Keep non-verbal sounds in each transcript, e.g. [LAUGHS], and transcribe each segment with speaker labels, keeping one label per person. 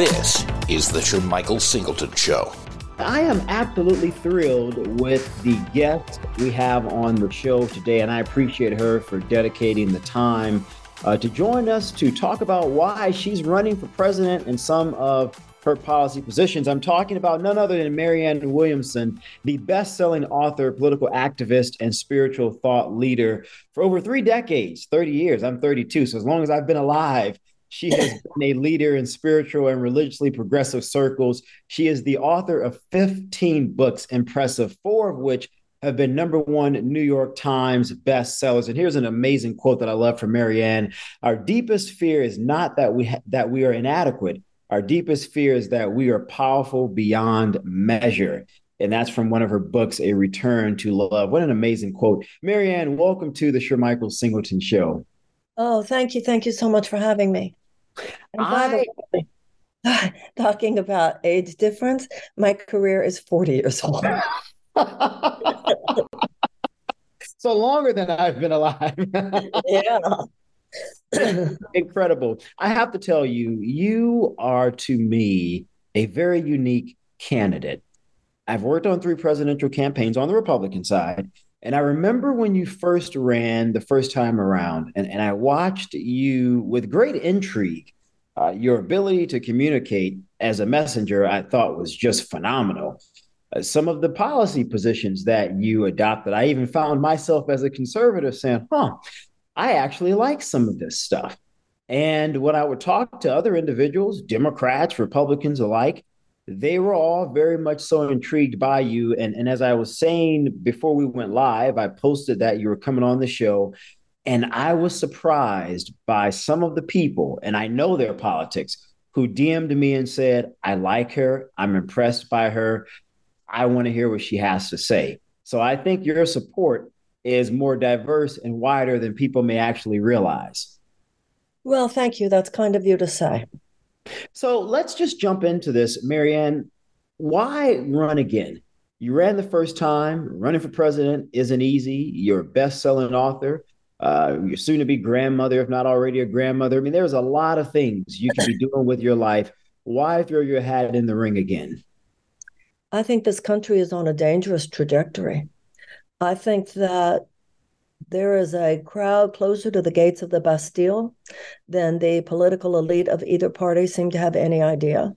Speaker 1: This is the Shermichael Singleton Show.
Speaker 2: I am absolutely thrilled with the guest we have on the show today, and I appreciate her for dedicating the time uh, to join us to talk about why she's running for president and some of her policy positions. I'm talking about none other than Marianne Williamson, the best selling author, political activist, and spiritual thought leader for over three decades 30 years. I'm 32. So as long as I've been alive, she has [LAUGHS] been a leader in spiritual and religiously progressive circles. She is the author of 15 books, impressive, four of which have been number one New York Times bestsellers. And here's an amazing quote that I love from Marianne. Our deepest fear is not that we ha- that we are inadequate. Our deepest fear is that we are powerful beyond measure. And that's from one of her books, A Return to Love. What an amazing quote. Marianne, welcome to the Shermichael Singleton Show.
Speaker 3: Oh, thank you. Thank you so much for having me. By talking about age difference, my career is 40 years old. [LAUGHS]
Speaker 2: so longer than I've been alive. [LAUGHS]
Speaker 3: yeah. [CLEARS THROAT]
Speaker 2: Incredible. I have to tell you, you are to me a very unique candidate. I've worked on three presidential campaigns on the Republican side. And I remember when you first ran the first time around, and, and I watched you with great intrigue. Uh, your ability to communicate as a messenger, I thought was just phenomenal. Uh, some of the policy positions that you adopted, I even found myself as a conservative saying, huh, I actually like some of this stuff. And when I would talk to other individuals, Democrats, Republicans alike, they were all very much so intrigued by you. And, and as I was saying before we went live, I posted that you were coming on the show. And I was surprised by some of the people, and I know their politics, who DM'd me and said, I like her. I'm impressed by her. I want to hear what she has to say. So I think your support is more diverse and wider than people may actually realize.
Speaker 3: Well, thank you. That's kind of you to say.
Speaker 2: So let's just jump into this. Marianne, why run again? You ran the first time. Running for president isn't easy. You're a best selling author. Uh, you're soon to be grandmother, if not already a grandmother. I mean, there's a lot of things you can be doing with your life. Why throw your hat in the ring again?
Speaker 3: I think this country is on a dangerous trajectory. I think that there is a crowd closer to the gates of the Bastille than the political elite of either party seem to have any idea.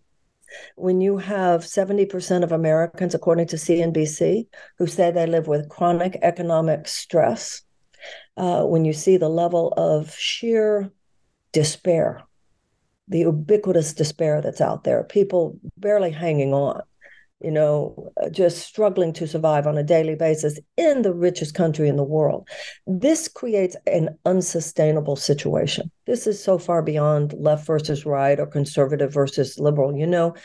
Speaker 3: When you have 70% of Americans, according to CNBC, who say they live with chronic economic stress, uh, when you see the level of sheer despair, the ubiquitous despair that's out there, people barely hanging on, you know, uh, just struggling to survive on a daily basis in the richest country in the world. This creates an unsustainable situation. This is so far beyond left versus right or conservative versus liberal. You know,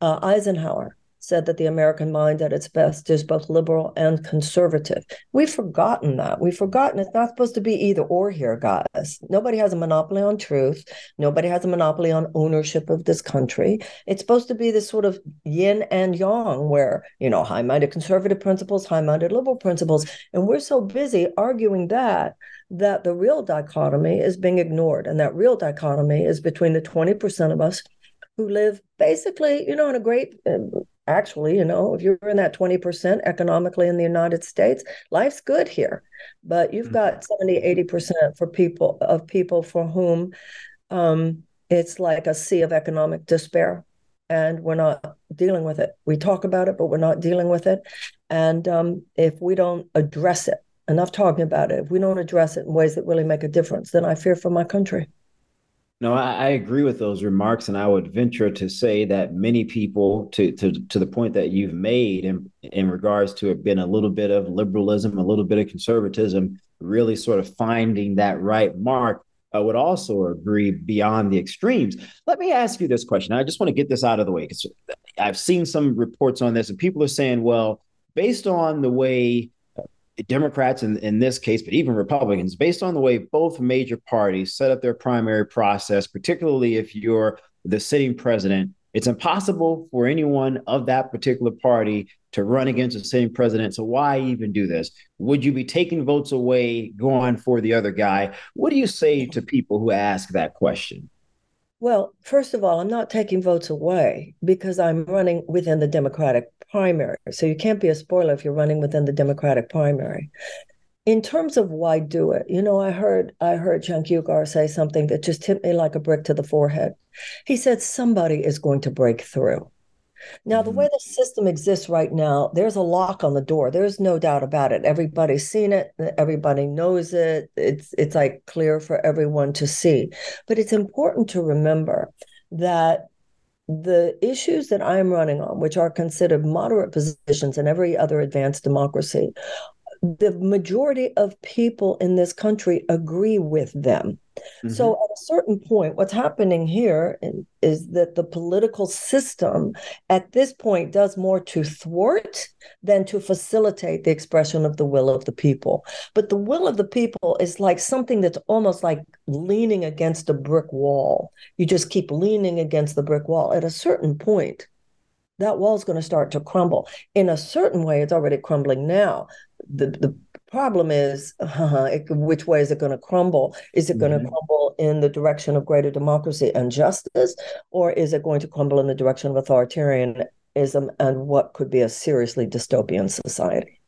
Speaker 3: uh, Eisenhower said that the American mind at its best is both liberal and conservative. We've forgotten that. We've forgotten it's not supposed to be either or here, guys. Nobody has a monopoly on truth. Nobody has a monopoly on ownership of this country. It's supposed to be this sort of yin and yang where, you know, high minded conservative principles, high minded liberal principles. And we're so busy arguing that that the real dichotomy is being ignored. And that real dichotomy is between the 20% of us who live basically, you know, in a great actually, you know, if you're in that 20% economically in the United States, life's good here. But you've got 70, 80% for people of people for whom um, it's like a sea of economic despair. And we're not dealing with it. We talk about it, but we're not dealing with it. And um, if we don't address it, enough talking about it, if we don't address it in ways that really make a difference, then I fear for my country.
Speaker 2: No, I, I, agree with those remarks, and I would venture to say that many people, to to to the point that you've made, in in regards to it being a little bit of liberalism, a little bit of conservatism, really sort of finding that right mark. I would also agree beyond the extremes. Let me ask you this question. I just want to get this out of the way because I've seen some reports on this, and people are saying, well, based on the way Democrats in, in this case, but even Republicans, based on the way both major parties set up their primary process, particularly if you're the sitting president, it's impossible for anyone of that particular party to run against the sitting president. So why even do this? Would you be taking votes away, going for the other guy? What do you say to people who ask that question?
Speaker 3: Well, first of all, I'm not taking votes away because I'm running within the Democratic primary. So you can't be a spoiler if you're running within the Democratic primary in terms of why do it, you know, I heard I heard Cenk Uygur say something that just hit me like a brick to the forehead. He said somebody is going to break through. Now, the mm-hmm. way the system exists right now, there's a lock on the door. There's no doubt about it. Everybody's seen it. Everybody knows it. It's it's like clear for everyone to see. But it's important to remember that the issues that I'm running on, which are considered moderate positions in every other advanced democracy, the majority of people in this country agree with them. Mm-hmm. So, at a certain point, what's happening here is that the political system at this point does more to thwart than to facilitate the expression of the will of the people. But the will of the people is like something that's almost like leaning against a brick wall. You just keep leaning against the brick wall. At a certain point, that wall is going to start to crumble. In a certain way, it's already crumbling now the the problem is [LAUGHS] uh, it, which way is it going to crumble is it going to mm-hmm. crumble in the direction of greater democracy and justice or is it going to crumble in the direction of authoritarianism and what could be a seriously dystopian society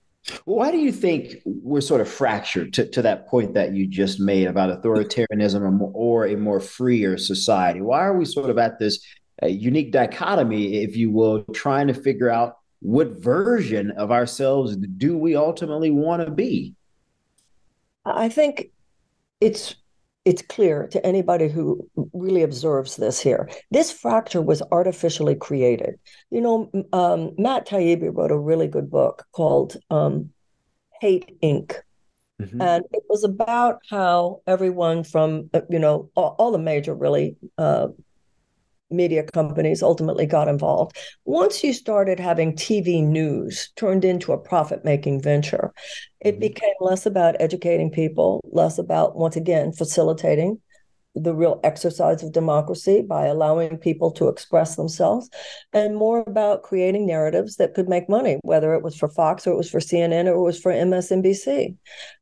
Speaker 2: why do you think we're sort of fractured to, to that point that you just made about authoritarianism or, or a more freer society? Why are we sort of at this uh, unique dichotomy, if you will, trying to figure out what version of ourselves do we ultimately want to be?
Speaker 3: I think it's it's clear to anybody who really observes this here. This fracture was artificially created. You know, um, Matt Taibbi wrote a really good book called um, Hate Inc. Mm-hmm. And it was about how everyone from, uh, you know, all, all the major really uh, media companies ultimately got involved. Once you started having TV news turned into a profit making venture, it mm-hmm. became less about educating people, less about, once again, facilitating the real exercise of democracy by allowing people to express themselves, and more about creating narratives that could make money, whether it was for Fox or it was for CNN or it was for MSNBC.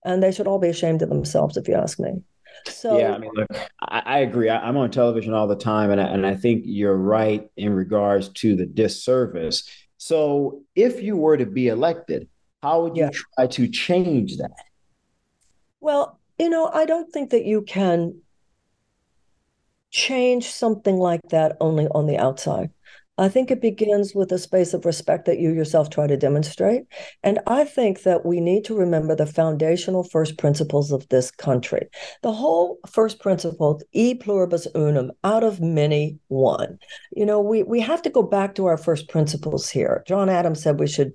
Speaker 3: And they should all be ashamed of themselves, if you ask me.
Speaker 2: So yeah, I mean, look, I, I agree. I, am on television all the time, and I, and I think you're right in regards to the disservice. So, if you were to be elected, how would you yeah. try to change that?
Speaker 3: Well, you know, I don't think that you can change something like that only on the outside. I think it begins with a space of respect that you yourself try to demonstrate. And I think that we need to remember the foundational first principles of this country. The whole first principle, e pluribus unum, out of many, one. You know, we, we have to go back to our first principles here. John Adams said we should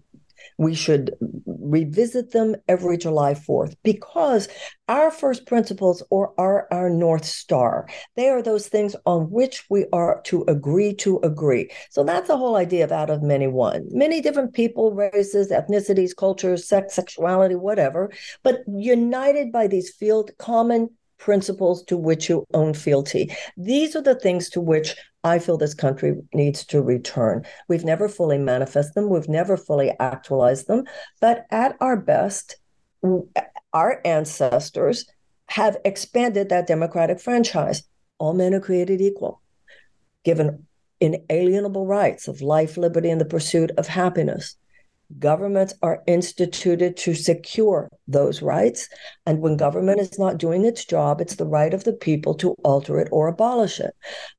Speaker 3: we should revisit them every July 4th because our first principles or are our North Star. They are those things on which we are to agree to agree. So that's the whole idea of out of many one. Many different people, races, ethnicities, cultures, sex, sexuality, whatever, but united by these field common principles to which you own fealty. These are the things to which I feel this country needs to return. We've never fully manifested them, we've never fully actualized them, but at our best, our ancestors have expanded that democratic franchise. All men are created equal, given inalienable rights of life, liberty, and the pursuit of happiness. Governments are instituted to secure those rights. And when government is not doing its job, it's the right of the people to alter it or abolish it.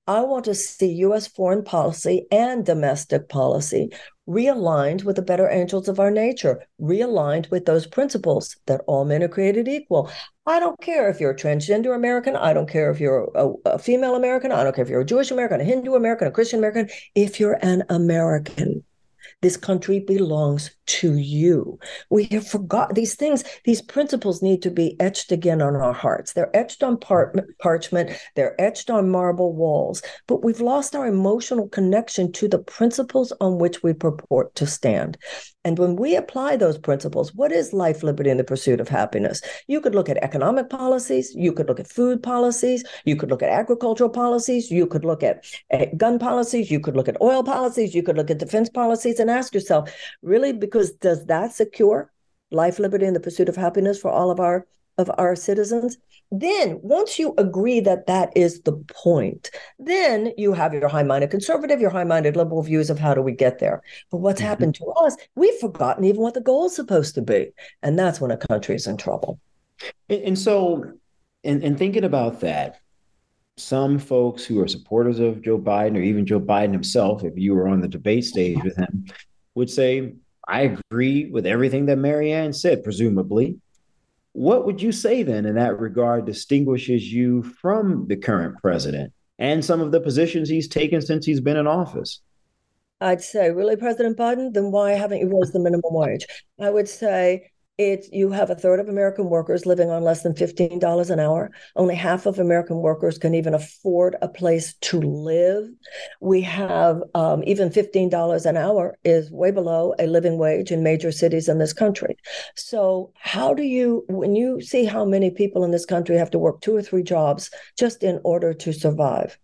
Speaker 3: I want to see US foreign policy and domestic policy realigned with the better angels of our nature, realigned with those principles that all men are created equal. I don't care if you're a transgender American. I don't care if you're a, a female American. I don't care if you're a Jewish American, a Hindu American, a Christian American. If you're an American, This country belongs to you. We have forgot these things, these principles need to be etched again on our hearts. They're etched on par- parchment, they're etched on marble walls, but we've lost our emotional connection to the principles on which we purport to stand. And when we apply those principles, what is life, liberty, and the pursuit of happiness? You could look at economic policies, you could look at food policies, you could look at agricultural policies, you could look at uh, gun policies, you could look at oil policies, you could look at defense policies, and ask yourself, really, because does that secure life, liberty, and the pursuit of happiness for all of our of our citizens? Then, once you agree that that is the point, then you have your high minded conservative, your high minded liberal views of how do we get there. But what's mm-hmm. happened to us, we've forgotten even what the goal is supposed to be. And that's when a country is in trouble.
Speaker 2: And, and so, in, in thinking about that, some folks who are supporters of Joe Biden or even Joe Biden himself, if you were on the debate stage with him, would say, I agree with everything that Marianne said, presumably. What would you say then in that regard distinguishes you from the current president and some of the positions he's taken since he's been in office?
Speaker 3: I'd say, really, President Biden, then why haven't you raised the minimum wage? I would say, it's you have a third of American workers living on less than $15 an hour. Only half of American workers can even afford a place to live. We have um, even $15 an hour is way below a living wage in major cities in this country. So, how do you, when you see how many people in this country have to work two or three jobs just in order to survive?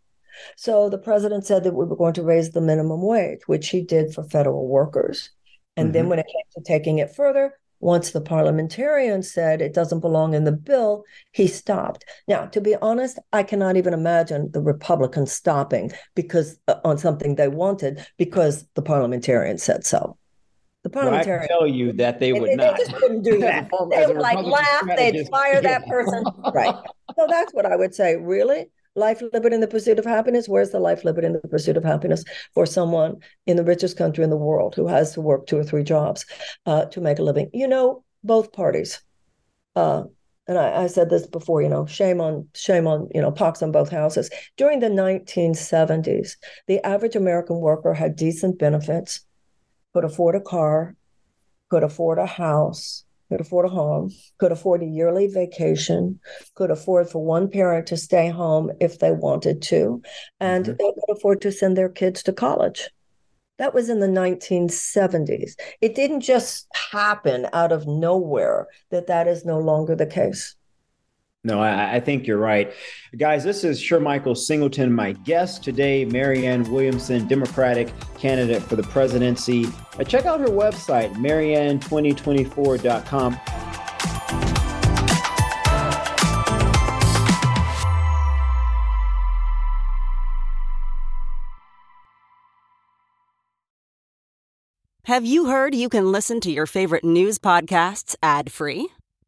Speaker 3: So, the president said that we were going to raise the minimum wage, which he did for federal workers. And mm-hmm. then when it came to taking it further, once the parliamentarian said it doesn't belong in the bill, he stopped. Now, to be honest, I cannot even imagine the Republicans stopping because uh, on something they wanted because the parliamentarian said so.
Speaker 2: The parliamentarian well, I tell you that they would
Speaker 3: they,
Speaker 2: not.
Speaker 3: They just couldn't do [LAUGHS] that. they would like laugh, they'd fire [LAUGHS] that person. right. So that's what I would say. Really? Life, liberty, and the pursuit of happiness. Where's the life, liberty, and the pursuit of happiness for someone in the richest country in the world who has to work two or three jobs uh, to make a living? You know, both parties. Uh, and I, I, said this before, you know, shame on shame on you know pox on both houses. During the 1970s, the average American worker had decent benefits, could afford a car, could afford a house, could afford a home, could afford a yearly vacation, could afford for one parent to stay home if they wanted to, and mm-hmm. they could afford to send their kids to college. That was in the 1970s. It didn't just happen out of nowhere that that is no longer the case.
Speaker 2: No, I, I, think you're right. Guys, this is Shermichael Singleton, my guest today, Marianne Williamson, Democratic candidate for the presidency. Uh, check out her website, marianne2024.com.
Speaker 4: Have you heard you can listen to your favorite news podcasts ad free?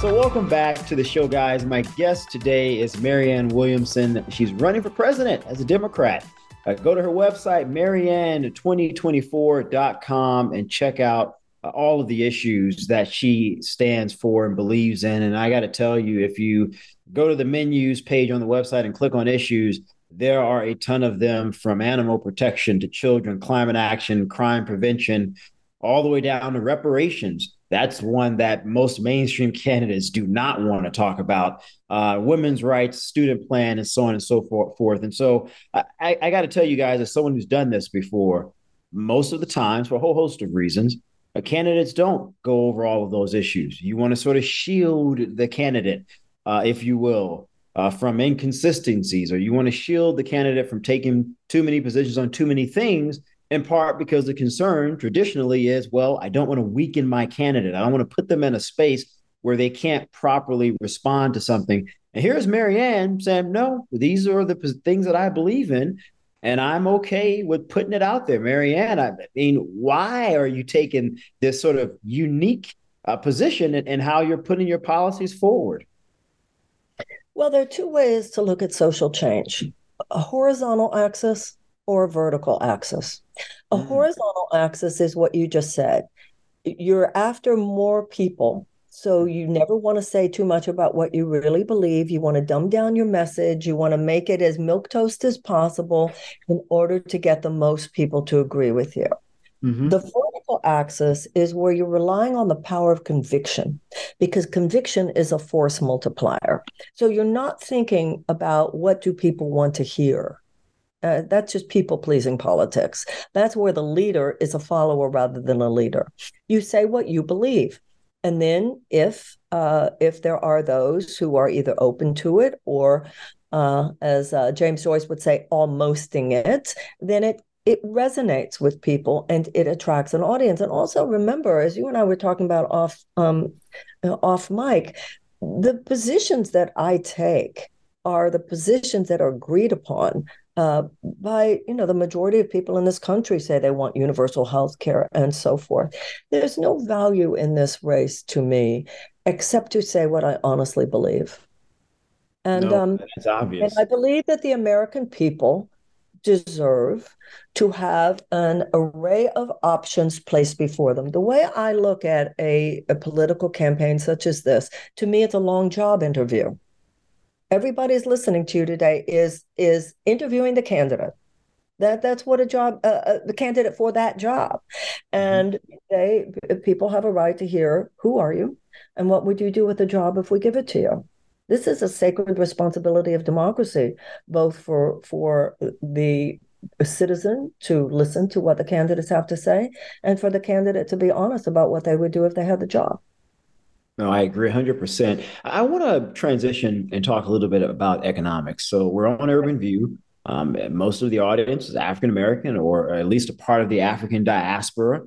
Speaker 2: So, welcome back to the show, guys. My guest today is Marianne Williamson. She's running for president as a Democrat. Uh, go to her website, marianne2024.com, and check out uh, all of the issues that she stands for and believes in. And I got to tell you, if you go to the menus page on the website and click on issues, there are a ton of them from animal protection to children, climate action, crime prevention, all the way down to reparations that's one that most mainstream candidates do not want to talk about uh, women's rights, student plan, and so on and so forth. And so I, I got to tell you guys, as someone who's done this before, most of the times, for a whole host of reasons, uh, candidates don't go over all of those issues. You want to sort of shield the candidate, uh, if you will. uh, from inconsistencies, or you want to shield the candidate from taking too many positions on too many things, in part because the concern traditionally is, well, I don't want to weaken my candidate. I don't want to put them in a space where they can't properly respond to something. And here's Marianne saying, no, these are the things that I believe in. And I'm okay with putting it out there. Marianne, I mean, why are you taking this sort of unique uh, position in how you're putting your policies forward?
Speaker 3: Well, there are two ways to look at social change a horizontal axis or vertical axis. A mm. horizontal axis is what you just said. You're after more people so you never want to say too much about what you really believe. You want to dumb down your message. You want to make it as milk toast as possible in order to get the most people to agree with you. Mm-hmm. The vertical axis is where you're relying on the power of conviction because conviction is a force multiplier. So you're not thinking about what do people want to hear. Uh, that's just people pleasing politics. That's where the leader is a follower rather than a leader. You say what you believe. And then if uh, if there are those who are either open to it or, uh, as uh, James Joyce would say, almosting it, then it it resonates with people and it attracts an audience. And also remember, as you and I were talking about off um, off mic, the positions that I take are the positions that are agreed upon uh, by you know the majority of people in this country say they want universal health care and so forth. There's no value in this race to me except to say what i honestly believe. And no, um
Speaker 2: it's obvious.
Speaker 3: and i believe that the american people deserve to have an array of options placed before them. The way I look at a, a political campaign such as this, to me, it's a long job interview everybody's listening to you today is is interviewing the candidate. That that's what a job uh, uh, the candidate for that job. Mm-hmm. and they people have a right to hear who are you? And what would you do with the job if we give it to you? This is a sacred responsibility of democracy both for for the citizen to listen to what the candidates have to say and for the candidate to be honest about what they would do if they had the job
Speaker 2: no, I agree 100%. I want to transition and talk a little bit about economics. So we're on Urban View. Um, most of the audience is African American or at least a part of the African diaspora.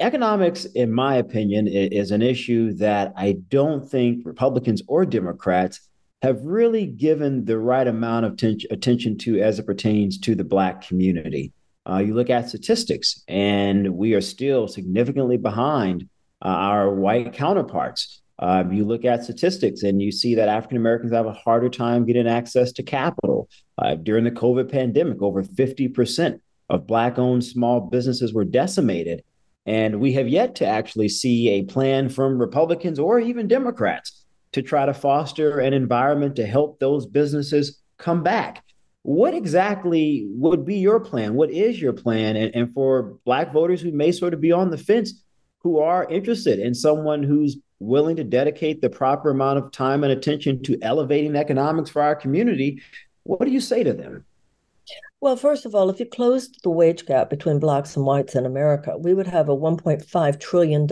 Speaker 2: Economics, in my opinion, is an issue that I don't think Republicans or Democrats have really given the right amount of ten- attention to as it pertains to the Black community. Uh, you look at statistics, and we are still significantly behind uh, our white counterparts. Uh, you look at statistics and you see that African Americans have a harder time getting access to capital. Uh, during the COVID pandemic, over 50% of Black owned small businesses were decimated. And we have yet to actually see a plan from Republicans or even Democrats to try to foster an environment to help those businesses come back. What exactly would be your plan? What is your plan? And, and for Black voters who may sort of be on the fence, who are interested in someone who's willing to dedicate the proper amount of time and attention to elevating economics for our community, what do you say to them?
Speaker 3: Well, first of all, if you closed the wage gap between blacks and whites in America, we would have a $1.5 trillion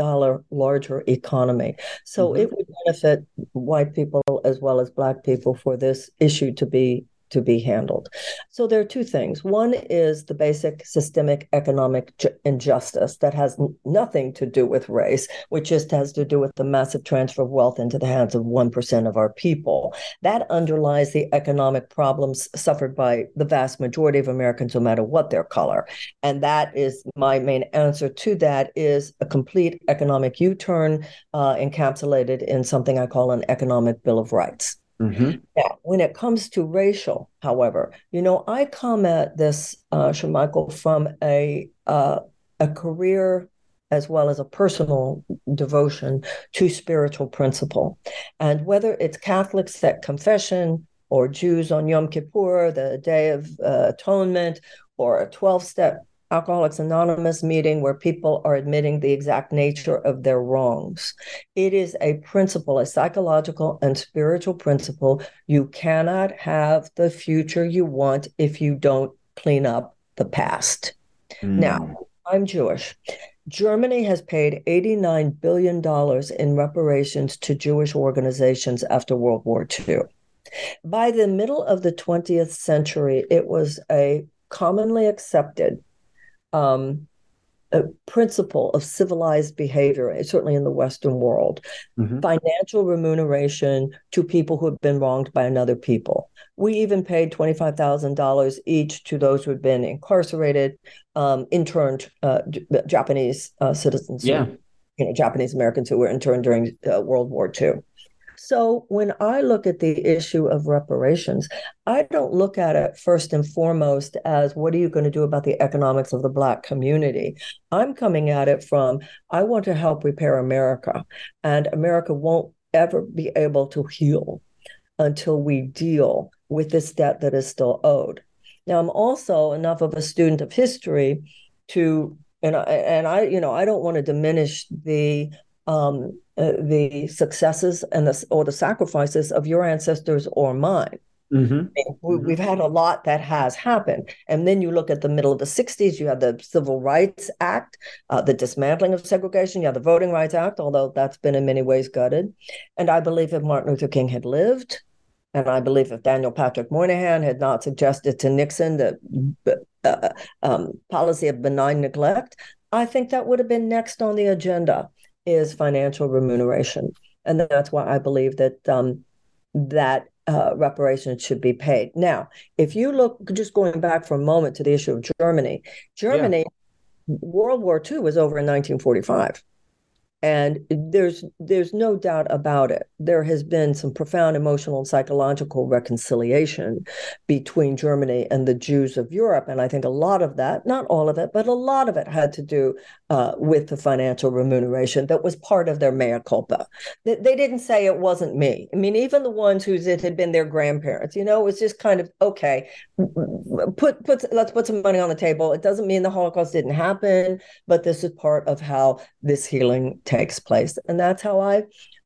Speaker 3: larger economy. So mm-hmm. it would benefit white people as well as black people for this issue to be to be handled. So there are two things. One is the basic systemic economic injustice that has nothing to do with race, which just has to do with the massive transfer of wealth into the hands of 1% of our people. That underlies the economic problems suffered by the vast majority of Americans, no matter what their color. And that is my main answer to that is a complete economic U-turn uh, encapsulated in something I call an economic bill of rights. Mm-hmm. Now, when it comes to racial, however, you know, I come at this, uh, from a uh, a career as well as a personal devotion to spiritual principle, and whether it's Catholics at confession or Jews on Yom Kippur, the Day of uh, Atonement, or a twelve-step Alcoholics Anonymous meeting where people are admitting the exact nature of their wrongs. It is a principle, a psychological and spiritual principle. You cannot have the future you want if you don't clean up the past. Mm. Now, I'm Jewish. Germany has paid $89 billion in reparations to Jewish organizations after World War II. By the middle of the 20th century, it was a commonly accepted um, a principle of civilized behavior, certainly in the Western world, mm-hmm. financial remuneration to people who have been wronged by another people. We even paid $25,000 each to those who had been incarcerated, um, interned uh, Japanese uh, citizens,
Speaker 2: yeah.
Speaker 3: Who, you know, Japanese Americans who were interned during uh, World War II. So when I look at the issue of reparations, I don't look at it first and foremost as what are you going to do about the economics of the Black community? I'm coming at it from I want to help repair America, and America won't ever be able to heal until we deal with this debt that is still owed. Now, I'm also enough of a student of history to and I, and I, you know, I don't want to diminish the um, uh, the successes and the or the sacrifices of your ancestors or mine. Mm-hmm. we, have had a lot that has happened. And then you look at the middle of the 60s, you have the Civil Rights Act, uh, the dismantling of segregation, you have the Voting Rights Act, although that's been in many ways gutted. And I believe if Martin Luther King had lived, and I believe if Daniel Patrick Moynihan had not suggested to Nixon the uh, um, policy of benign neglect, I think that would have been next on the agenda is financial remuneration, and that's why I believe that um, that uh, reparations should be paid. Now, if you look, just going back for a moment to the issue of Germany, Germany, yeah. World War II was over in 1945 and there's there's no doubt about it. There has been some profound emotional and psychological reconciliation between germany and the jews of europe. And i think a lot of that not all of it but a lot of it had to do uh, with the financial remuneration that was part of their mea culpa. They, they didn't say it wasn't me. I mean even the ones whose it had been their grandparents you know it was just kind of okay put put let's put some money on the table. It doesn't mean the holocaust didn't happen but this is part of how this healing takes place. And that's how I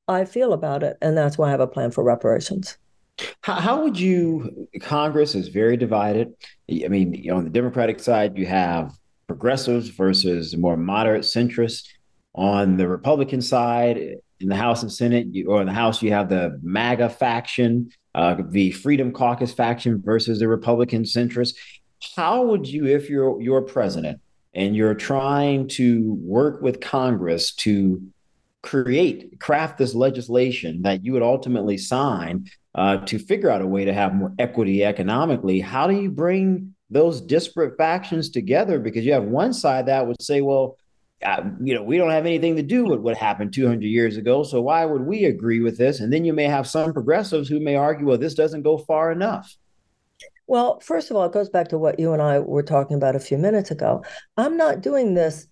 Speaker 3: I feel about it. And that's why I have a plan for reparations.
Speaker 2: How, would you Congress is very divided. I mean, you know, on the Democratic side, you have progressives versus more moderate centrists. On the Republican side, in the House and Senate, you, or in the House, you have the MAGA faction, uh, the Freedom Caucus faction versus the Republican centrists. How would you, if you're you're president, and you're trying to work with Congress to create, craft this legislation that you would ultimately sign uh, to figure out a way to have more equity economically, how do you bring those disparate factions together? Because you have one side that would say, well, uh, you know, we don't have anything to do with what happened 200 years ago. So why would we agree with this? And then you may have some progressives who may argue, well, this doesn't go far enough.
Speaker 3: Well, first of all, it goes back to what you and I were talking about a few minutes ago. I'm not doing this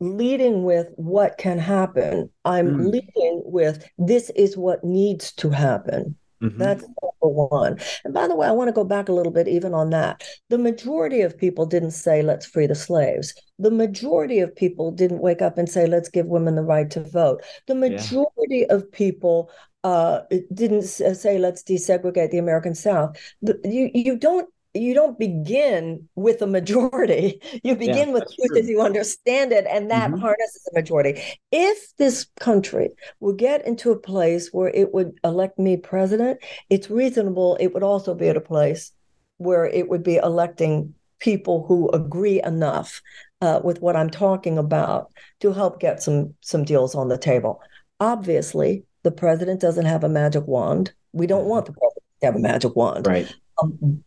Speaker 3: leading with what can happen. I'm mm. leading with this is what needs to happen. Mm-hmm. That's number one. And by the way, I want to go back a little bit even on that. The majority of people didn't say, let's free the slaves. The majority of people didn't wake up and say, let's give women the right to vote. The majority yeah. of people uh, it didn't say let's desegregate the American South. You you don't you don't begin with a majority. [LAUGHS] You begin yeah, with truth true. as you understand it, and that mm-hmm. harnesses a majority. If this country would get into a place where it would elect me president, it's reasonable. It would also be at a place where it would be electing people who agree enough uh, with what I'm talking about to help get some some deals on the table. Obviously, the president doesn't have a magic wand. We don't want the president to have a magic wand.
Speaker 2: Right.
Speaker 3: Um,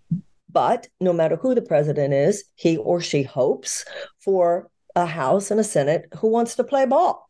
Speaker 3: but no matter who the president is, he or she hopes for a House and a Senate who wants to play ball.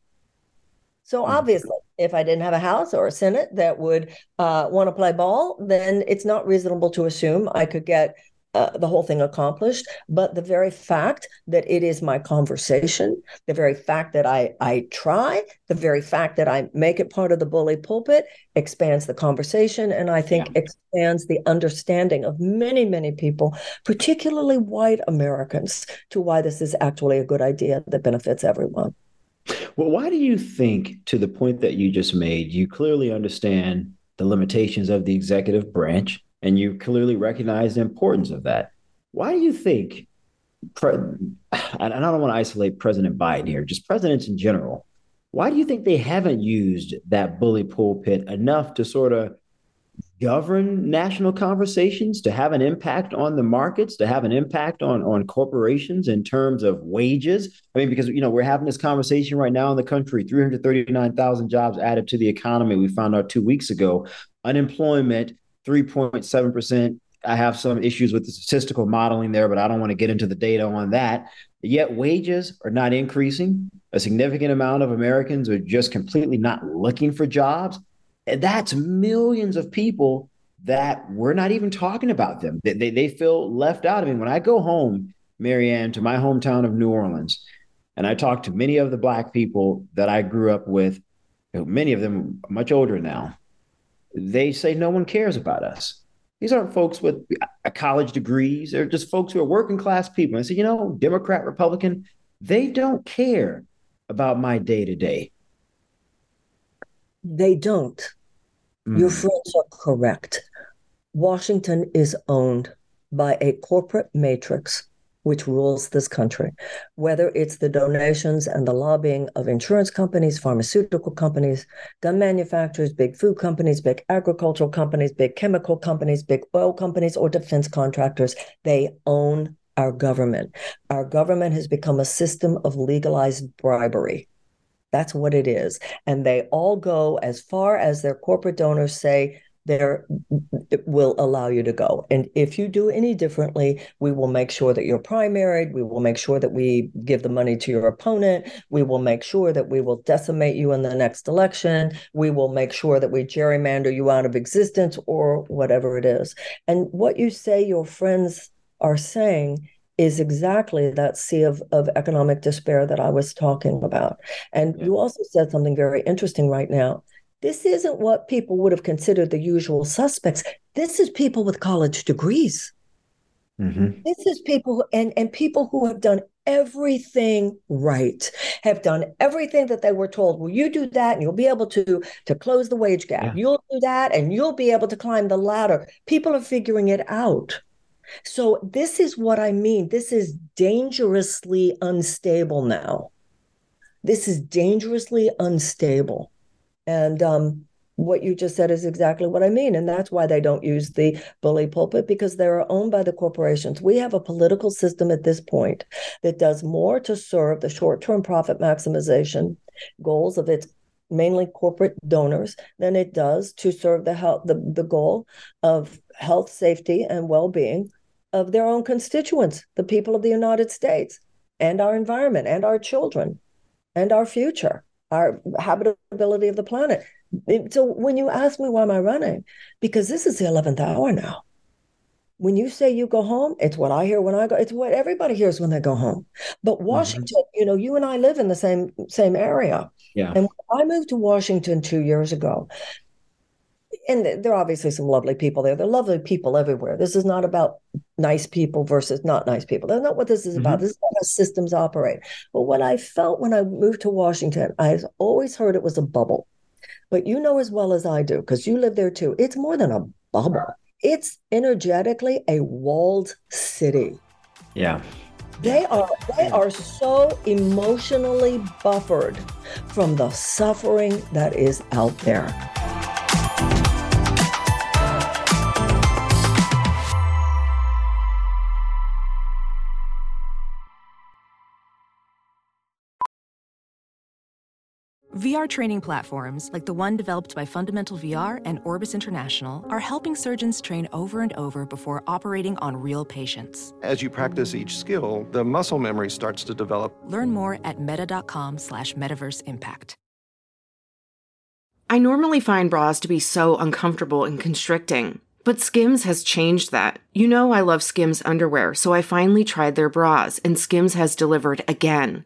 Speaker 3: So mm-hmm. obviously, if I didn't have a House or a Senate that would uh, want to play ball, then it's not reasonable to assume I could get uh, the whole thing accomplished. But the very fact that it is my conversation, the very fact that I I try, the very fact that I make it part of the bully pulpit expands the conversation, and I think yeah. expands the understanding of many many people, particularly white Americans, to why this is actually a good idea that benefits everyone.
Speaker 2: Well, why do you think, to the point that you just made, you clearly understand the limitations of the executive branch? And you clearly recognize the importance of that. Why do you think, [SIGHS] and I don't want to isolate President Biden here, just presidents in general, why do you think they haven't used that bully pulpit enough to sort of govern national conversations, to have an impact on the markets, to have an impact on, on corporations in terms of wages. I mean, because you know, we're having this conversation right now in the country, 339,000 jobs added to the economy. We found out two weeks ago. Unemployment, 3.7%. I have some issues with the statistical modeling there, but I don't want to get into the data on that. Yet wages are not increasing. A significant amount of Americans are just completely not looking for jobs. And that's millions of people that we're not even talking about them. They, they, they feel left out. I mean, when I go home, Marianne, to my hometown of New Orleans, and I talk to many of the Black people that I grew up with, many of them much older now, they say no one cares about us. These aren't folks with college degrees. They're just folks who are working class people. And say, you know, Democrat, Republican, they don't care about my day to day.
Speaker 3: They don't. Mm. Your friends are correct. Washington is owned by a corporate matrix which rules this country, whether it's the donations and the lobbying of insurance companies, pharmaceutical companies, gun manufacturers, big food companies, big agricultural companies, big chemical companies, big oil companies, or defense contractors. They own our government. Our government has become a system of legalized bribery. That's what it is. And they all go as far as their corporate donors say, there it will allow you to go. And if you do any differently, we will make sure that you're primaried. We will make sure that we give the money to your opponent. We will make sure that we will decimate you in the next election. We will make sure that we gerrymander you out of existence or whatever it is. And what you say your friends are saying is exactly that sea of, of economic despair that I was talking about. And yeah. you also said something very interesting right now this isn't what people would have considered the usual suspects. This is people with college degrees. Mm-hmm. This is people and, and people who have done everything right, have done everything that they were told. Well, you do that and you'll be able to, to close the wage gap. Yeah. You'll do that and you'll be able to climb the ladder. People are figuring it out. So, this is what I mean. This is dangerously unstable now. This is dangerously unstable. And um, what you just said is exactly what I mean. And that's why they don't use the bully pulpit because they're owned by the corporations. We have a political system at this point that does more to serve the short term profit maximization goals of its mainly corporate donors than it does to serve the health the, the goal of health safety and well-being of their own constituents the people of the united states and our environment and our children and our future our habitability of the planet. So when you ask me why am I running, because this is the eleventh hour now. When you say you go home, it's what I hear when I go. It's what everybody hears when they go home. But mm-hmm. Washington, mm-hmm. you know, you and I live in the same same area.
Speaker 2: Yeah.
Speaker 3: And I moved to Washington two years ago, and there are obviously some lovely people there. There are lovely people everywhere. This is not about nice people versus not nice people. That's not what this is about. Mm-hmm. This is how systems operate. But what I felt when I moved to Washington, I've always heard it was a bubble. But you know as well as I do, because you live there too, it's more than a bubble. It's energetically a walled city.
Speaker 2: Yeah.
Speaker 3: They are they are so emotionally buffered from the suffering that is out there.
Speaker 5: VR training platforms, like the one developed by Fundamental VR and Orbis International, are helping surgeons train over and over before operating on real patients.
Speaker 6: As you practice each skill, the muscle memory starts to develop.
Speaker 5: Learn more at meta.com slash metaverse impact.
Speaker 7: I normally find bras to be so uncomfortable and constricting. But Skims has changed that. You know I love Skims underwear, so I finally tried their bras, and Skims has delivered again.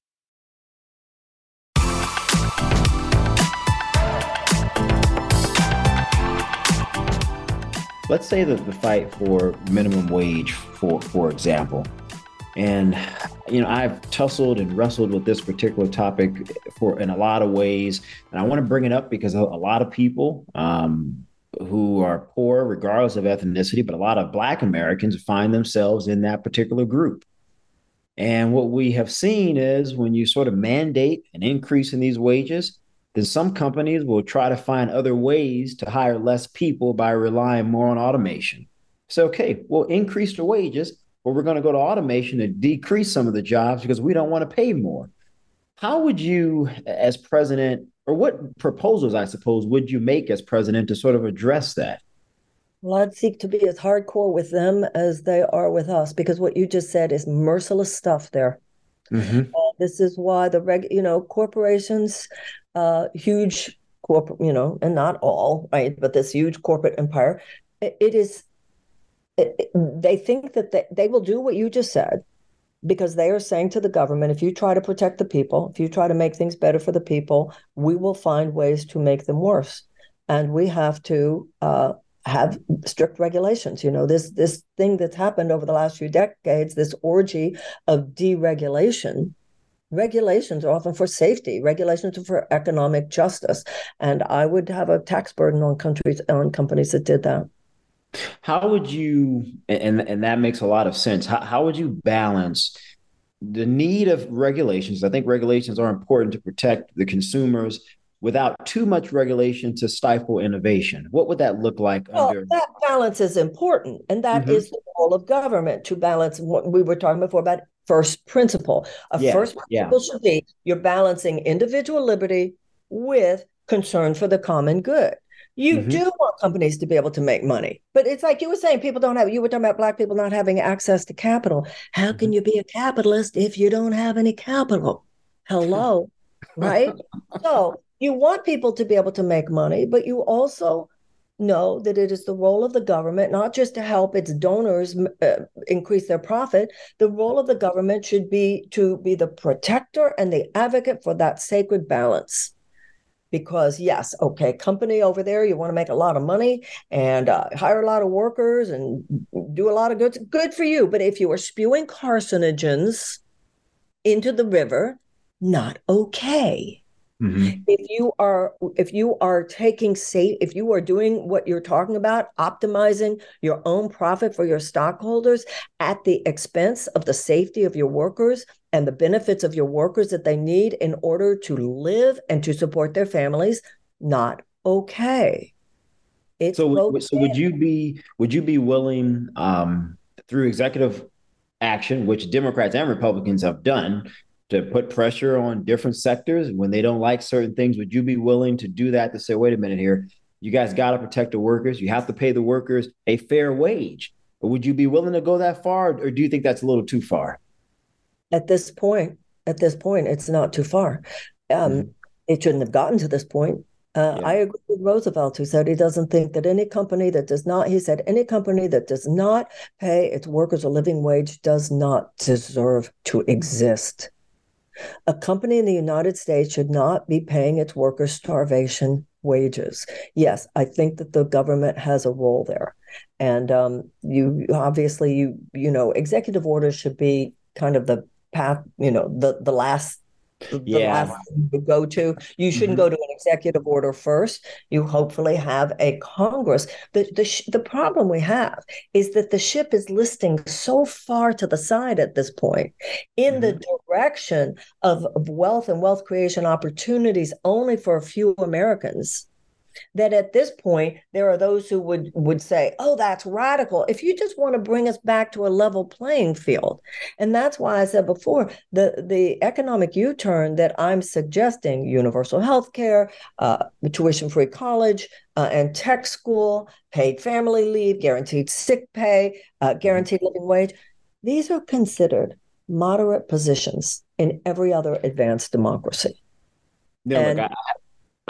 Speaker 2: Let's say that the fight for minimum wage, for for example, and you know I've tussled and wrestled with this particular topic for in a lot of ways, and I want to bring it up because a, lot of people um, who are poor, regardless of ethnicity, but a lot of Black Americans find themselves in that particular group. And what we have seen is when you sort of mandate an increase in these wages, then some companies will try to find other ways to hire less people by relying more on automation. So, okay, we'll increase the wages, but we're going to go to automation to decrease some of the jobs because we don't want to pay more. How would you, as president, or what proposals, I suppose, would you make as president to sort of address that?
Speaker 3: Well, I'd seek to be as hardcore with them as they are with us because what you just said is merciless stuff there. Mm-hmm. Uh, this is why the reg, you know, corporations, uh, huge corporate, you know, and not all, right, but this huge corporate empire, it, it is. It, it, they think that they, they will do what you just said because they are saying to the government if you try to protect the people, if you try to make things better for the people, we will find ways to make them worse. And we have to uh, have strict regulations. You know, this this thing that's happened over the last few decades, this orgy of deregulation. Regulations are often for safety. Regulations are for economic justice, and I would have a tax burden on countries on companies that did that.
Speaker 2: How would you, and and that makes a lot of sense. How how would you balance the need of regulations? I think regulations are important to protect the consumers without too much regulation to stifle innovation? What would that look like?
Speaker 3: Well, under- that balance is important, and that mm-hmm. is the role of government to balance what we were talking before about first principle. A yeah, first principle yeah. should be you're balancing individual liberty with concern for the common good. You mm-hmm. do want companies to be able to make money, but it's like you were saying, people don't have. You were talking about black people not having access to capital. How mm-hmm. can you be a capitalist if you don't have any capital? Hello, [LAUGHS] right? so you want people to be able to make money, but you also know that it is the role of the government not just to help its donors uh, increase their profit. The role of the government should be to be the protector and the advocate for that sacred balance. Because yes okay company over there you want to make a lot of money and uh, hire a lot of workers and do a lot of goods good for you. But if you are spewing carcinogens into the river not okay Mm-hmm. If you are if you are taking safe if you are doing what you're talking about optimizing your own profit for your stockholders at the expense of the safety of your workers and the benefits of your workers that they need in order to live and to support their families not okay.
Speaker 2: It's so, so would you be would you be willing um, through executive action, which Democrats and Republicans have done, to put pressure on different sectors. When they don't like certain things would you be willing to do that to say wait a minute here. You guys got to protect the workers. You have to pay the workers a fair wage. But would you be willing to go that far or do you think that's a little too far?
Speaker 3: At this point at this point it's not too far. Um, mm-hmm. it shouldn't have gotten to this point. Uh, yeah. I agree with Roosevelt, who said he doesn't think that any company that does not, he said, any company that does not pay its workers a living wage does not deserve to exist. A company in the United States should not be paying its workers starvation wages. Yes, I think that the government has a role there. And um, you obviously you you know executive orders should be kind of the path you know the the last the yeah. last you go to. You shouldn't mm-hmm. go to an executive order first. You hopefully have a Congress. The, the, sh- the problem we have is that the ship is listing so far to the side at this point in mm-hmm. the direction of, of wealth and wealth creation opportunities only for a few Americans that at this point there are those who would would say oh that's radical. If you just want to bring us back to a level playing field. And that's why i said before the the economic u-turn that i'm suggesting universal health care uh, tuition free college uh, and tech school paid family leave guaranteed sick pay uh, guaranteed living wage these are considered moderate positions in every other advanced democracy.
Speaker 2: No, and, look, I,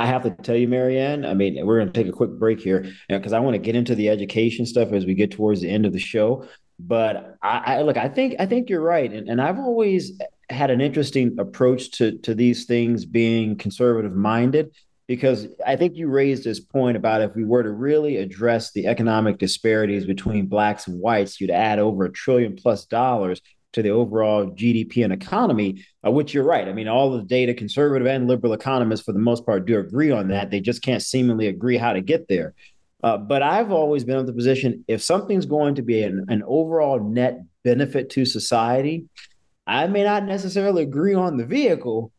Speaker 2: I have to tell you, Marianne, I mean, we're going to take a quick break here because I want to get into the education stuff as we get towards the end of the show. But I, I look, I think I think you're right, and, and I've always had an interesting approach to to these things being conservative minded because I think you raised this point about if we were to really address the economic disparities between blacks and whites, you'd add over a trillion plus dollars to the overall GDP and economy, uh, which you're right. I mean, all the data, conservative and liberal economists, for the most part, do agree on that. They just can't seemingly agree how to get there. Uh, but I've always been in the position if something's going to be an, an overall net benefit to society, I may not necessarily agree on the vehicle,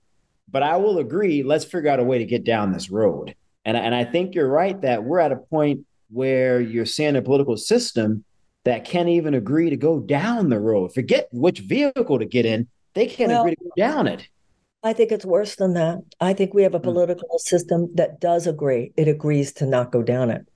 Speaker 2: but I will agree. Let's figure out a way to get down this road. And, and I think you're right that we're at a point where you're seeing a political system that can't even agree to go down the road. Forget which vehicle to get in, they can't well, agree to go down it.
Speaker 3: I think it's worse than that. I think we have a hmm. political mm. system that does agree. It agrees to not go down it.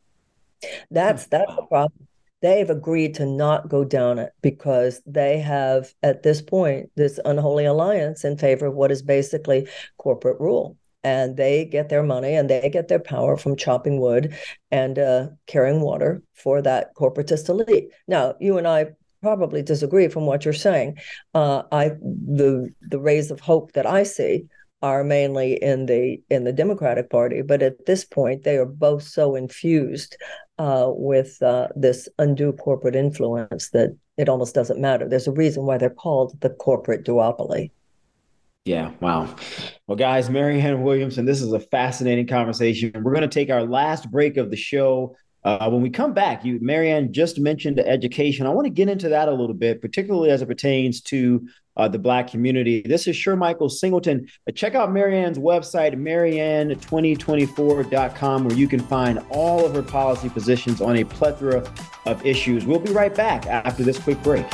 Speaker 3: That's hmm. that's the problem. They've agreed to not go down it because they have, at this point, this unholy alliance in favor of what is basically corporate rule and they get their money and they get their power from chopping wood and uh, carrying water for that corporatist elite. Now, you and I probably disagree from what you're saying. Uh, I the the rays of hope that I see are mainly in the in the Democratic Party, but at this point they are both so infused uh, with uh, this undue corporate influence that it almost doesn't matter. There's a reason why they're called the corporate duopoly.
Speaker 2: Yeah, wow. Well, guys, Marianne Williamson, this is a fascinating conversation. We're going to take our last break of the show. Uh, when we come back, you, Marianne, just mentioned education. I want to get into that a little bit, particularly as it pertains to uh, the Black community. This is Shermichael Singleton. Uh, check out Marianne's website, marianne2024.com, where you can find all of her policy positions on a plethora of issues. We'll be right back after this quick break.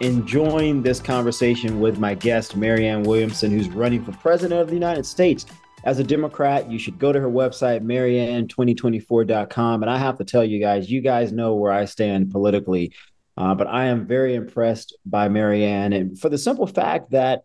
Speaker 2: Enjoying this conversation with my guest, Marianne Williamson, who's running for president of the United States. As a Democrat, you should go to her website, marianne2024.com. And I have to tell you guys, you guys know where I stand politically. Uh, but I am very impressed by Marianne, and for the simple fact that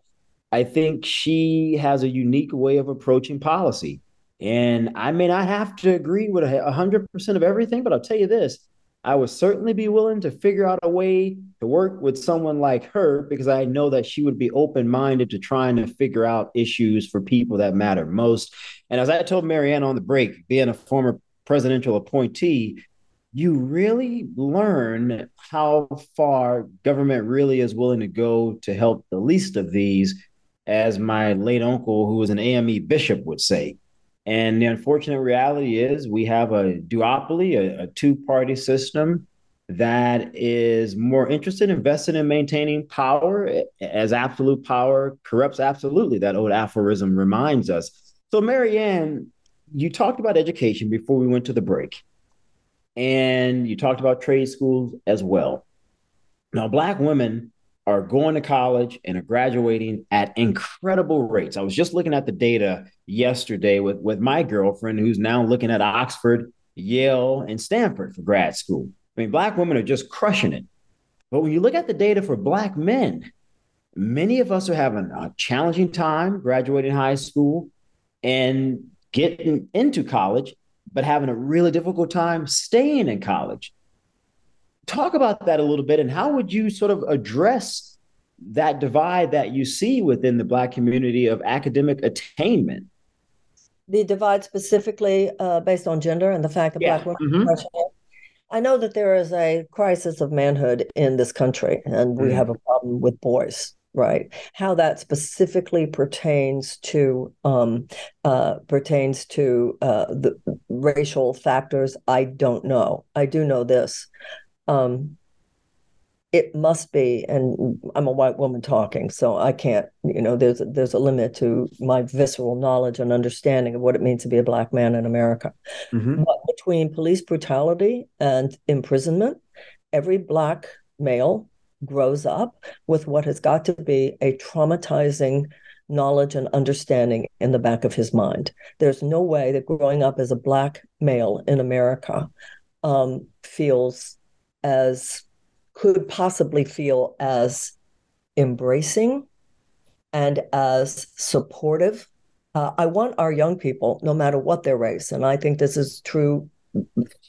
Speaker 2: I think she has a unique way of approaching policy. And I may not have to agree with 100% of everything, but I'll tell you this I would certainly be willing to figure out a way to work with someone like her because I know that she would be open minded to trying to figure out issues for people that matter most. And as I told Marianne on the break, being a former presidential appointee, you really learn how far government really is willing to go to help the least of these, as my late uncle, who was an AME bishop, would say. And the unfortunate reality is we have a duopoly, a, a two party system that is more interested, invested in maintaining power as absolute power corrupts absolutely. That old aphorism reminds us. So, Marianne, you talked about education before we went to the break, and you talked about trade schools as well. Now, Black women are going to college and are graduating at incredible rates. I was just looking at the data yesterday with, with my girlfriend, who's now looking at Oxford, Yale, and Stanford for grad school. I mean, Black women are just crushing it. But when you look at the data for Black men, many of us are having a challenging time graduating high school and getting into college, but having a really difficult time staying in college talk about that a little bit and how would you sort of address that divide that you see within the black community of academic attainment
Speaker 3: the divide specifically uh, based on gender and the fact that yeah. black women mm-hmm. i know that there is a crisis of manhood in this country and we mm-hmm. have a problem with boys right how that specifically pertains to um, uh, pertains to uh, the racial factors i don't know i do know this um, it must be and i'm a white woman talking so i can't you know there's there's a limit to my visceral knowledge and understanding of what it means to be a black man in america mm-hmm. but between police brutality and imprisonment every black male grows up with what has got to be a traumatizing knowledge and understanding in the back of his mind. There's no way that growing up as a Black male in America um, feels as, could possibly feel as embracing and as supportive. Uh, I want our young people, no matter what their race, and I think this is true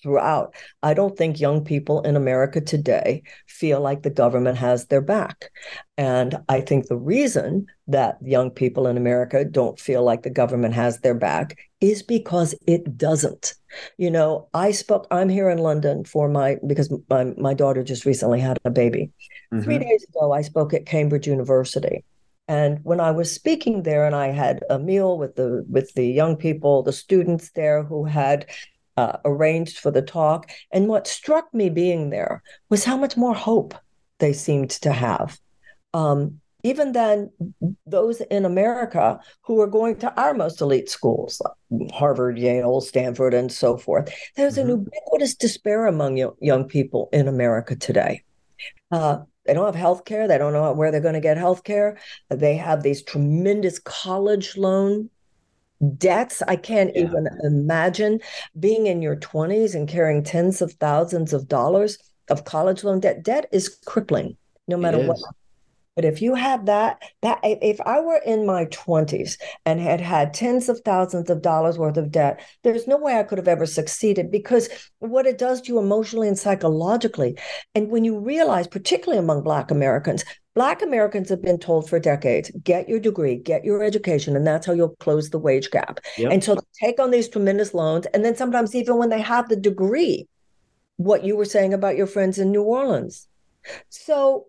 Speaker 3: throughout. I don't think young people in America today feel like the government has their back. And I think the reason that young people in America don't feel like the government has their back is because it doesn't. You know, I spoke, I'm here in London for my, because my, my daughter just recently had a baby. Mm-hmm. Three days ago, I spoke at Cambridge University. And when I was speaking there, and I had a meal with the with the young people, the students there who had uh, arranged for the talk. And what struck me being there was how much more hope they seemed to have. Um, even than those in America who are going to our most elite schools, like Harvard, Yale, Stanford, and so forth. There's mm-hmm. an ubiquitous despair among young, young people in America today. Uh, they don't have health care. They don't know where they're going to get health care. They have these tremendous college loan debts. I can't yeah. even imagine being in your 20s and carrying tens of thousands of dollars of college loan debt. Debt is crippling no matter what. But if you have that, that if I were in my 20s and had had tens of thousands of dollars worth of debt, there's no way I could have ever succeeded because what it does to you emotionally and psychologically. And when you realize, particularly among Black Americans, Black Americans have been told for decades get your degree, get your education, and that's how you'll close the wage gap. Yep. And so they take on these tremendous loans. And then sometimes, even when they have the degree, what you were saying about your friends in New Orleans, so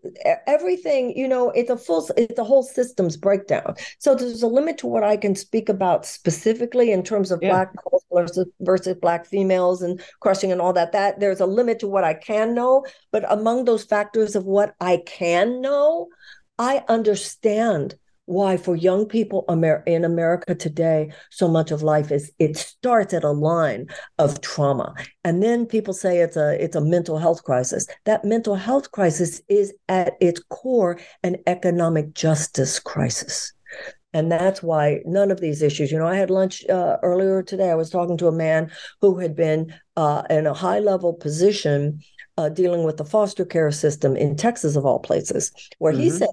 Speaker 3: everything, you know, it's a full, it's a whole systems breakdown. So there's a limit to what I can speak about specifically in terms of yeah. black versus, versus black females and crushing and all that. That there's a limit to what I can know, but among those factors of what I can know, I understand why for young people in America today, so much of life is it starts at a line of trauma. And then people say it's a it's a mental health crisis. That mental health crisis is at its core an economic justice crisis. And that's why none of these issues, you know, I had lunch uh, earlier today. I was talking to a man who had been uh, in a high level position uh, dealing with the foster care system in Texas, of all places, where mm-hmm. he said,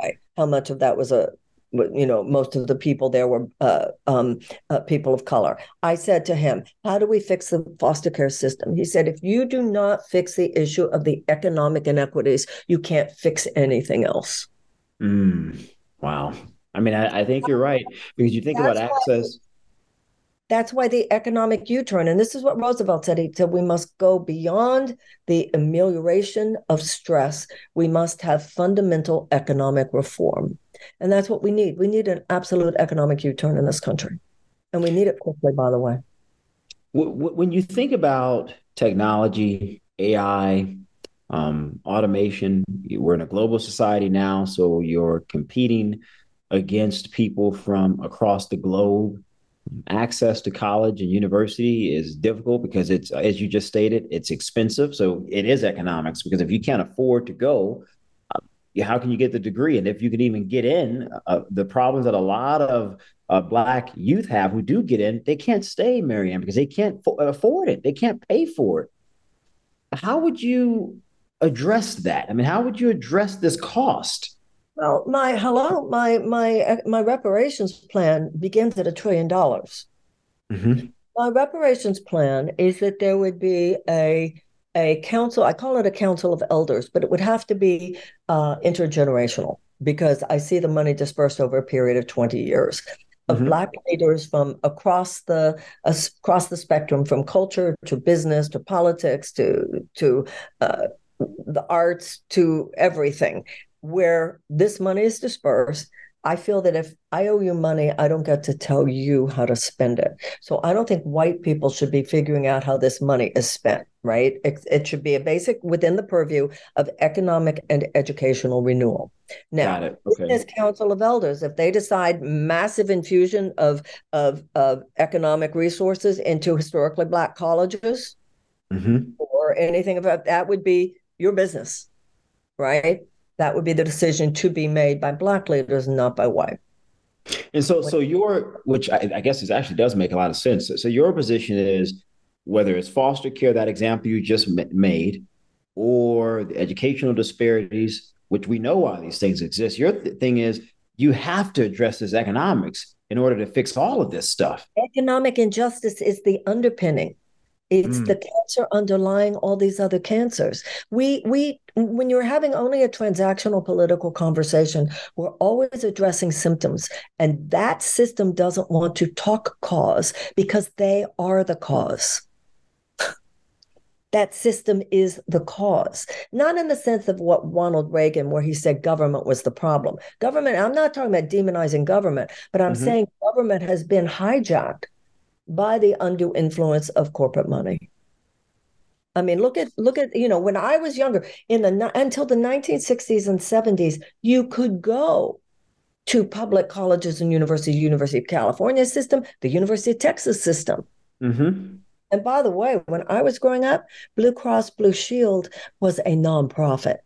Speaker 3: by how much of that was a you know most of the people there were uh, um, uh, people of color. I said to him how do we fix the foster care system? He said if you do not fix the issue of the economic inequities you can't fix anything else.
Speaker 2: Mm, wow. I mean I, I, think you're right because you think That's about access
Speaker 3: that's why the economic U turn, and this is what Roosevelt said. He said we must go beyond the amelioration of stress. We must have fundamental economic reform. And that's what we need. We need an absolute economic U turn in this country. And we need it quickly, by the way.
Speaker 2: When you think about technology, AI, um, automation, we're in a global society now. So you're competing against people from across the globe access to college and university is difficult because it's as you just stated it's expensive. So it is economics because if you can't afford to go uh, how can you get the degree? And if you can even get in uh, the problems that a lot of uh, black youth have who do get in they can't stay marianne because they can't fo- afford it. They can't pay for it. How would you address that? I mean how would you address this cost
Speaker 3: well, my hello, my my my reparations plan begins at a trillion dollars. Mm-hmm. My reparations plan is that there would be a a council. I call it a council of elders, but it would have to be uh, intergenerational because I see the money dispersed over a period of twenty years of mm-hmm. black leaders from across the uh, across the spectrum, from culture to business to politics to to uh, the arts to everything where this money is dispersed, I feel that if I owe you money, I don't get to tell you how to spend it. So I don't think white people should be figuring out how this money is spent, right? It, it should be a basic within the purview of economic and educational renewal. Now, okay. Business Council of Elders, if they decide massive infusion of, of, of economic resources into historically black colleges mm-hmm. or anything about that would be your business right? That would be the decision to be made by black leaders, not by white.
Speaker 2: And so, so your, which I, I guess is actually does make a lot of sense. So, your position is whether it's foster care, that example you just made, or the educational disparities, which we know why these things exist. Your th- thing is you have to address this economics in order to fix all of this stuff.
Speaker 3: Economic injustice is the underpinning. It's mm. the cancer underlying all these other cancers. We we when you're having only a transactional political conversation, we're always addressing symptoms. And that system doesn't want to talk cause because they are the cause that system is the cause. Not in the sense of what Ronald Reagan, where he said government was the problem. Government, I'm not talking about demonizing government, but I'm mm-hmm. saying government has been hijacked by the undue influence of corporate money. I mean, look at look at you know when I was younger in the until the 1960s and 70s, you could go to public colleges and universities, University of California system, the University of Texas system. Mm-hmm. And by the way, when I was growing up, Blue Cross Blue Shield was a nonprofit.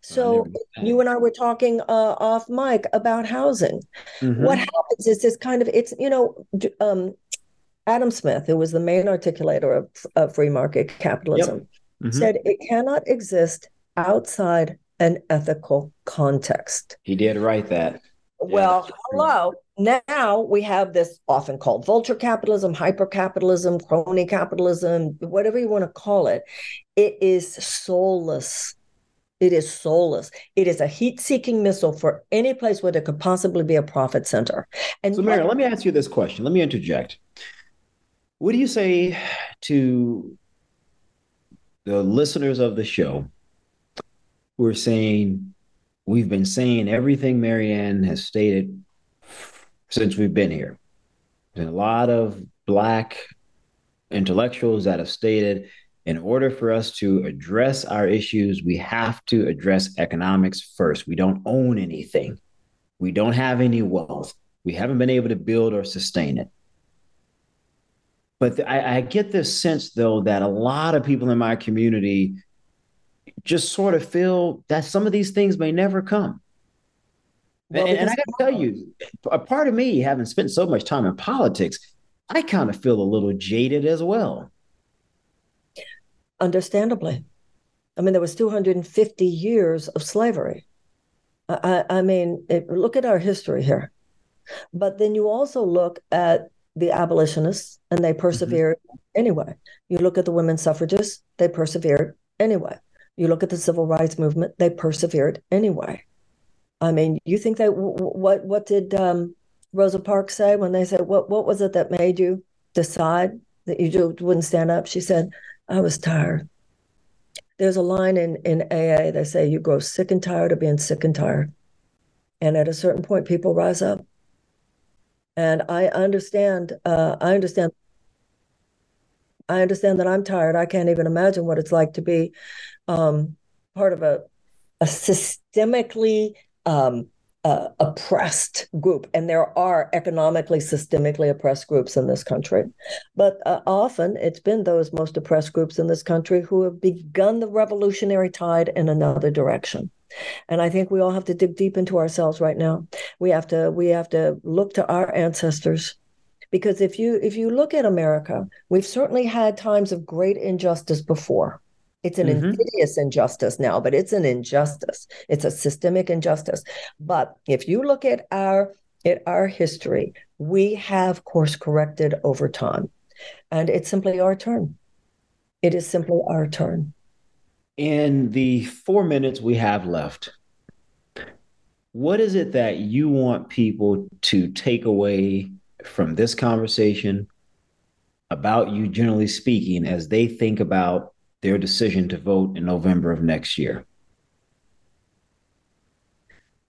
Speaker 3: So you and I were talking uh, off mic about housing. Mm-hmm. What happens is this kind of it's you know um, Adam Smith, who was the main articulator of, of free market capitalism, yep. mm-hmm. said it cannot exist outside an ethical context.
Speaker 2: He did write that.
Speaker 3: Well, yeah, hello. Now we have this often called vulture capitalism, hyper capitalism, crony capitalism, whatever you want to call it. It is soulless. It is soulless. It is a heat seeking missile for any place where there could possibly be a profit center.
Speaker 2: And so, Mary, let me ask you this question. Let me interject. What do you say to the listeners of the show who are saying, we've been saying everything Marianne has stated since we've been here. There's a lot of Black intellectuals that have stated in order for us to address our issues, we have to address economics first. We don't own anything, we don't have any wealth, we haven't been able to build or sustain it. But th- I, I get this sense, though, that a lot of people in my community just sort of feel that some of these things may never come. Well, and, and I got to tell you, a part of me, having spent so much time in politics, I kind of feel a little jaded as well.
Speaker 3: Understandably. I mean, there was 250 years of slavery. I, I mean, it, look at our history here. But then you also look at the abolitionists, and they mm-hmm. persevered mm-hmm. anyway. You look at the women suffragists, they persevered anyway. You look at the civil rights movement; they persevered anyway. I mean, you think that what what did um, Rosa Parks say when they said what what was it that made you decide that you wouldn't stand up? She said, "I was tired." There's a line in in AA. They say you grow sick and tired of being sick and tired, and at a certain point, people rise up. And I understand. Uh, I understand I understand that I'm tired. I can't even imagine what it's like to be um, part of a, a systemically um, uh, oppressed group, and there are economically, systemically oppressed groups in this country. But uh, often it's been those most oppressed groups in this country who have begun the revolutionary tide in another direction. And I think we all have to dig deep into ourselves right now. We have to we have to look to our ancestors because if you if you look at America, we've certainly had times of great injustice before. It's an mm-hmm. insidious injustice now, but it's an injustice. It's a systemic injustice. But if you look at our at our history, we have course corrected over time. And it's simply our turn. It is simply our turn.
Speaker 2: In the four minutes we have left, what is it that you want people to take away from this conversation about you, generally speaking, as they think about their decision to vote in November of next year?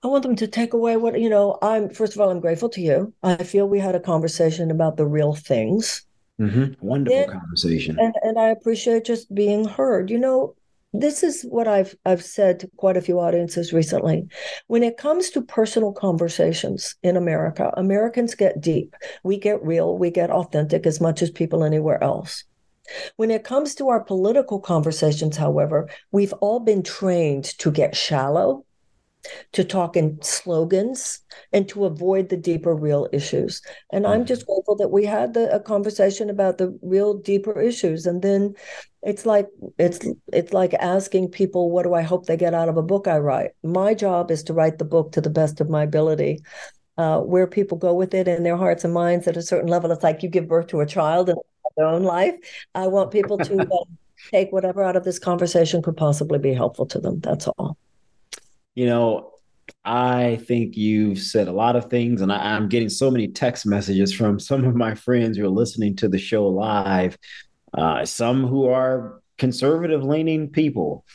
Speaker 3: I want them to take away what, you know, I'm, first of all, I'm grateful to you. I feel we had a conversation about the real things.
Speaker 2: Mm-hmm. Wonderful and, conversation.
Speaker 3: And, and I appreciate just being heard. You know, this is what I've I've said to quite a few audiences recently. When it comes to personal conversations in America, Americans get deep. We get real, we get authentic as much as people anywhere else. When it comes to our political conversations, however, we've all been trained to get shallow, to talk in slogans, and to avoid the deeper, real issues. And I'm just mm-hmm. grateful that we had the, a conversation about the real, deeper issues. And then it's like it's it's like asking people, "What do I hope they get out of a book I write?" My job is to write the book to the best of my ability. Uh, where people go with it in their hearts and minds at a certain level, it's like you give birth to a child and their own life. I want people to [LAUGHS] uh, take whatever out of this conversation could possibly be helpful to them. That's all.
Speaker 2: You know, I think you've said a lot of things, and I, am getting so many text messages from some of my friends who are listening to the show live. Uh, some who are conservative leaning people,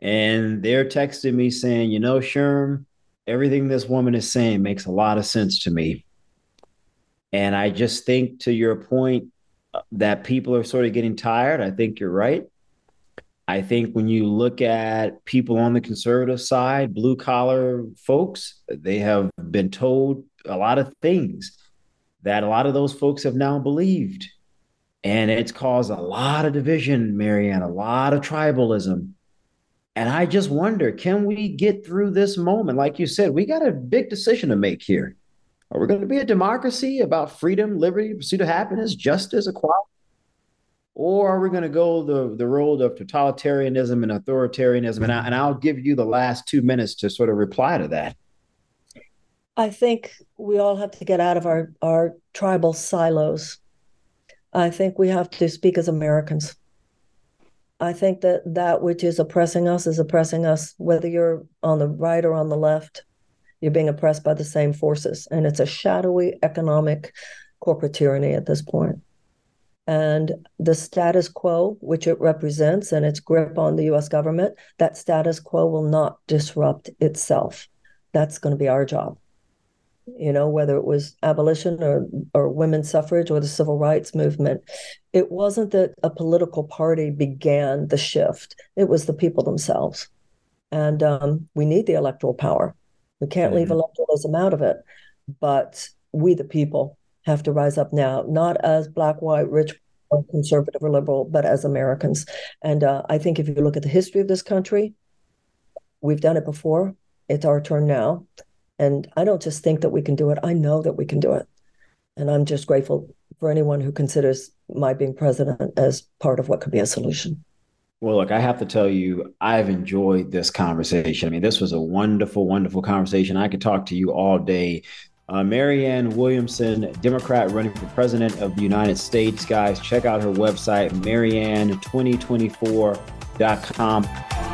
Speaker 2: and they're texting me saying, "You know, Sherm, everything this woman is saying makes a lot of sense to me." And I just think, to your point, that people are sort of getting tired. I think you're right. I think when you look at people on the conservative side, blue collar folks, they have been told a lot of things that a lot of those folks have now believed. And it's caused a lot of division, Marianne, a lot of tribalism. And I just wonder can we get through this moment? Like you said, we got a big decision to make here. Are we going to be a democracy about freedom, liberty, pursuit of happiness, justice, equality? Or are we going to go the, the road of totalitarianism and authoritarianism? And, I, and I'll give you the last two minutes to sort of reply to that.
Speaker 3: I think we all have to get out of our, our tribal silos. I think we have to speak as Americans. I think that that which is oppressing us is oppressing us, whether you're on the right or on the left you're being oppressed by the same forces. And it's a shadowy economic corporate tyranny at this point. And the status quo, which it represents, and its grip on the US government, that status quo will not disrupt itself. That's going to be our job. You know, whether it was abolition or, or women's suffrage or the civil rights movement, it wasn't that a political party began the shift, it was the people themselves. And um, we need the electoral power we can't mm-hmm. leave electoralism out of it. But we, the people, have to rise up now, not as black, white, rich, conservative, or liberal, but as Americans. And uh, I think if you look at the history of this country, we've done it before. It's our turn now. And I don't just think that we can do it, I know that we can do it. And I'm just grateful for anyone who considers my being president as part of what could be a solution.
Speaker 2: Well, look, I have to tell you, I've enjoyed this conversation. I mean, this was a wonderful, wonderful conversation. I could talk to you all day. Uh, Marianne Williamson, Democrat running for president of the United States. Guys, check out her website, marianne2024.com.